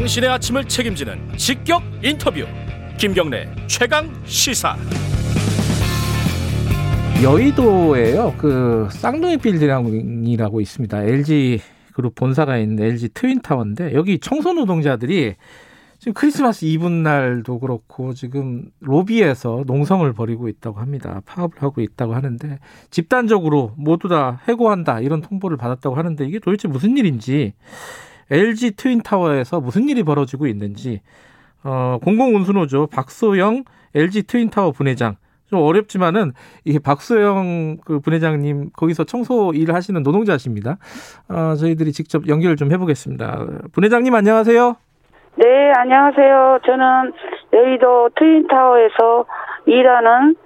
당신의 아침을 책임지는 직격 인터뷰 김경래 최강 시사 여의도에요. 그 쌍둥이 빌딩이라고 있습니다. LG 그룹 본사가 있는 LG 트윈타워인데 여기 청소 노동자들이 지금 크리스마스 이브 날도 그렇고 지금 로비에서 농성을 벌이고 있다고 합니다. 파업을 하고 있다고 하는데 집단적으로 모두 다 해고한다 이런 통보를 받았다고 하는데 이게 도대체 무슨 일인지 LG 트윈타워에서 무슨 일이 벌어지고 있는지 어, 공공운수노조 박소영 LG 트윈타워 분회장 좀 어렵지만은 이게 박소영 그 분회장님 거기서 청소 일을 하시는 노동자십니다. 어, 저희들이 직접 연결을 좀 해보겠습니다. 분회장님 안녕하세요. 네, 안녕하세요. 저는 여의도 트윈타워에서 일하는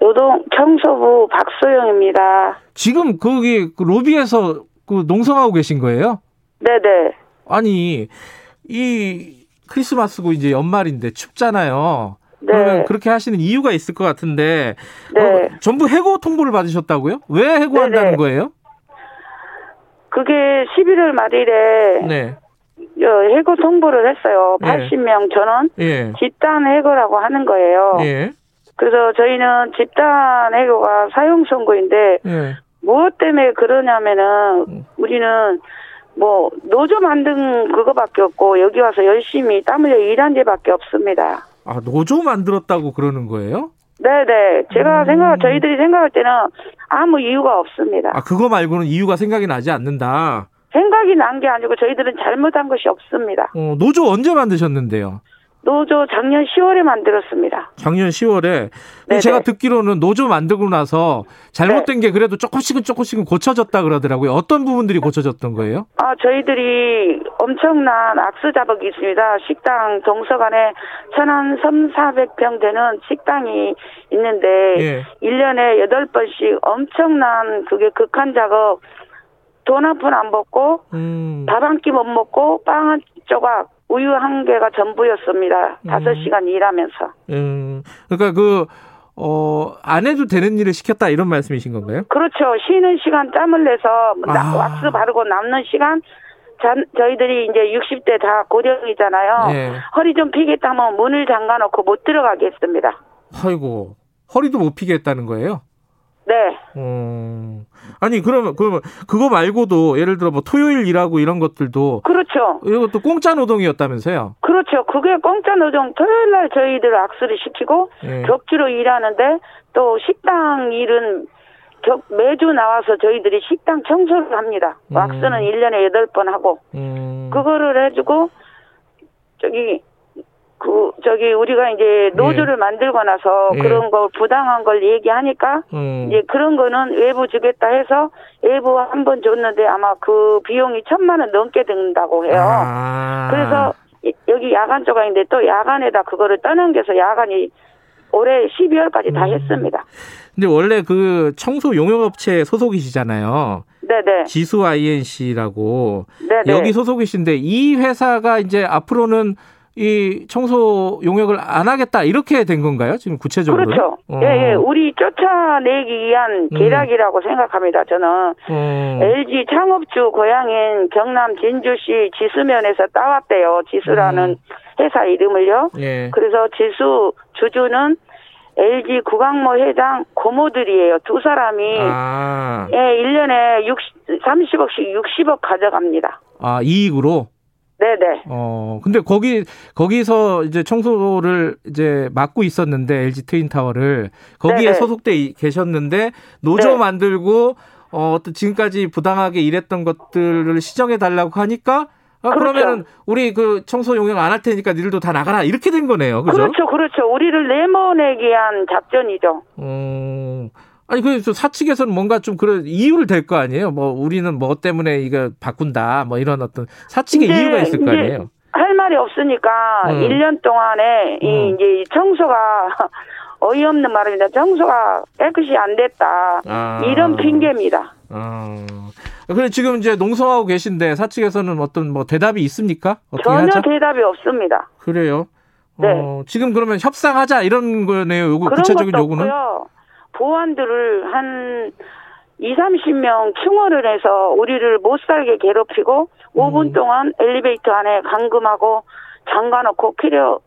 노동 청소부 박소영입니다. 지금 거기 그 로비에서 그 농성하고 계신 거예요? 네네. 아니 이 크리스마스고 이제 연말인데 춥잖아요. 네. 그러면 그렇게 하시는 이유가 있을 것 같은데 네. 어, 전부 해고 통보를 받으셨다고요? 왜 해고한다는 네네. 거예요? 그게 11월 말일에 네, 어, 해고 통보를 했어요. 네. 80명 전원 예, 집단 해고라고 하는 거예요. 예, 그래서 저희는 집단 해고가 사용 선고인데 예. 무엇 때문에 그러냐면은 우리는 뭐 노조 만든 그거밖에 없고 여기 와서 열심히 땀 흘려 일한 데밖에 없습니다. 아 노조 만들었다고 그러는 거예요? 네네. 제가 음. 생각, 저희들이 생각할 때는 아무 이유가 없습니다. 아 그거 말고는 이유가 생각이 나지 않는다. 생각이 난 게 아니고 저희들은 잘못한 것이 없습니다. 어, 노조 언제 만드셨는데요? 노조 작년 10월에 만들었습니다. 작년 10월에 네네. 제가 듣기로는 노조 만들고 나서 잘못된 게 그래도 조금씩은 조금씩은 고쳐졌다 그러더라고요. 어떤 부분들이 고쳐졌던 거예요? 아, 저희들이 엄청난 악수 자박이 있습니다. 식당 동서간에 천안 3, 400평 되는 식당이 있는데 예. 일 1년에 8번씩 엄청난 그게 극한 작업 돈 한 푼 안 받고 음. 밥한 끼 못 먹고 빵 한 조각 우유 한 개가 전부였습니다. 다섯 시간 일하면서. 음, 그러니까 그, 어, 안 해도 되는 일을 시켰다 이런 말씀이신 건가요? 그렇죠. 쉬는 시간 짬을 내서 나- 아. 왁스 바르고 남는 시간 자, 저희들이 이제 60대 다 고령이잖아요. 예. 허리 좀 피겠다면 문을 잠가 놓고 못 들어가겠습니다. 아이고, 허리도 못 피게 했다는 거예요? 네. 어, 아니, 그러면, 그러면, 그거 말고도 예를 들어 뭐 토요일 일하고 이런 것들도 그렇죠. 이런 것도 공짜 노동이었다면서요? 그렇죠. 그게 공짜 노동 토요일 날 저희들 악수를 시키고 예. 격주로 일하는데 또 식당 일은 격, 매주 나와서 저희들이 식당 청소를 합니다. 음. 왁스는 1년에 8번 하고 음, 그거를 해주고 저기 그 저기 우리가 이제 노조를 만들고 나서 예. 그런 거 부당한 걸 얘기하니까 음, 이제 그런 거는 외부 주겠다 해서 외부 한 번 줬는데 아마 그 비용이 천만 원 넘게 든다고 해요. 아. 그래서 이- 여기 야간 조각인데 또 야간에다 그거를 떠넘겨서 야간이 올해 12월까지 다 음. 했습니다. 근데 원래 그 청소 용역업체 소속이시잖아요. 네네. 지수 INC라고 네네. 여기 소속이신데 이 회사가 이제 앞으로는 이 청소 용역을 안 하겠다 이렇게 된 건가요? 지금 구체적으로? 그렇죠. 어. 예, 예. 우리 쫓아내기 위한 음. 계략이라고 생각합니다. 저는 어. LG 창업주 고향인 경남 진주시 지수면에서 따왔대요. 지수라는 음. 회사 이름을요. 예. 그래서 지수 주주는 LG 구강모 회장 고모들이에요. 두 사람이 아, 예, 1년에 60, 30억씩 60억 가져갑니다. 아 이익으로. 네네. 어, 근데 거기 거기서 이제 청소를 이제 맡고 있었는데 LG 트윈 타워를 거기에 네네. 소속돼 이- 계셨는데 노조 네. 만들고 어, 어떤 지금까지 부당하게 일했던 것들을 시정해 달라고 하니까 아, 그렇죠. 그러면은 우리 그 청소 용역 안 할 테니까 니들도 다 나가라 이렇게 된 거네요. 그죠? 그렇죠, 그렇죠. 우리를 내모내기 위한 작전이죠. 어, 아니 그래서 사측에서는 뭔가 좀 그런 이유를 댈 거 아니에요. 뭐 우리는 뭐 때문에 이거 바꾼다 뭐 이런 어떤 사측의 이제- 이유가 있을 거 이제 아니에요. 할 말이 없으니까 음. 1년 동안에 이 음. 이제 이 청소가 어이없는 말입니다. 청소가 깨끗이 안 됐다. 아. 이런 핑계입니다. 어. 그래 지금 이제 농성하고 계신데 사측에서는 어떤 뭐 대답이 있습니까? 전혀 하자? 대답이 없습니다. 그래요. 네. 어, 지금 그러면 협상하자 이런 거네요. 요구 구체적인 요구는. 없고요. 보안들을 한 2, 30명 충원을 해서 우리를 못 살게 괴롭히고 5분 음. 동안 엘리베이터 안에 감금하고 잠가놓고 필요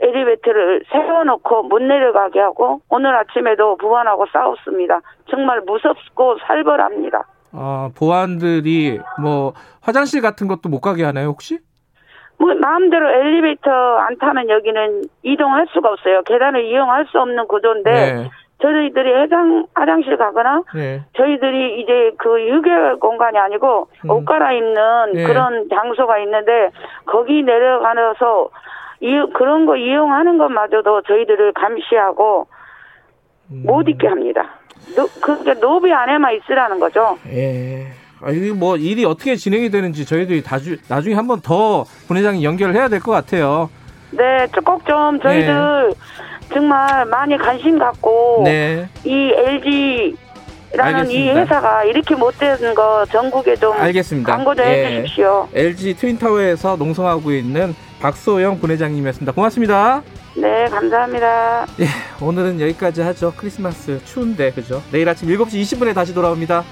엘리베이터를 세워놓고 못 내려가게 하고 오늘 아침에도 부안하고 싸웠습니다. 정말 무섭고 살벌합니다. 아, 보안들이 뭐 화장실 같은 것도 못 가게 하나요, 혹시? 뭐 마음대로 엘리베이터 안 타면 여기는 이동할 수가 없어요. 계단을 이용할 수 없는 구조인데 네. 저희들이 해장 화장실 가거나 네. 저희들이 이제 그 유교 공간이 아니고 음. 옷 갈아입는 예. 그런 장소가 있는데 거기 내려가서 이, 그런 거 이용하는 것마저도 저희들을 감시하고 음. 못 있게 합니다. 로, 그게 로비 안에만 있으라는 거죠. 예. 아, 이게 뭐 일이 어떻게 진행이 되는지 저희들이 다주, 나중에 한번 더 분회장이 연결을 해야 될 것 같아요. 네, 꼭 좀 저희들 정말 많이 관심 갖고 네. 이 LG라는 이 알겠습니다. 회사가 이렇게 못된 거 전국에 좀 알겠습니다. 광고 좀 예. 해주십시오. LG 트윈타워에서 농성하고 있는 박소영 분회장님이었습니다. 고맙습니다. 네, 감사합니다. 예, 오늘은 여기까지 하죠. 크리스마스 추운데, 그죠? 내일 아침 7시 20분에 다시 돌아옵니다.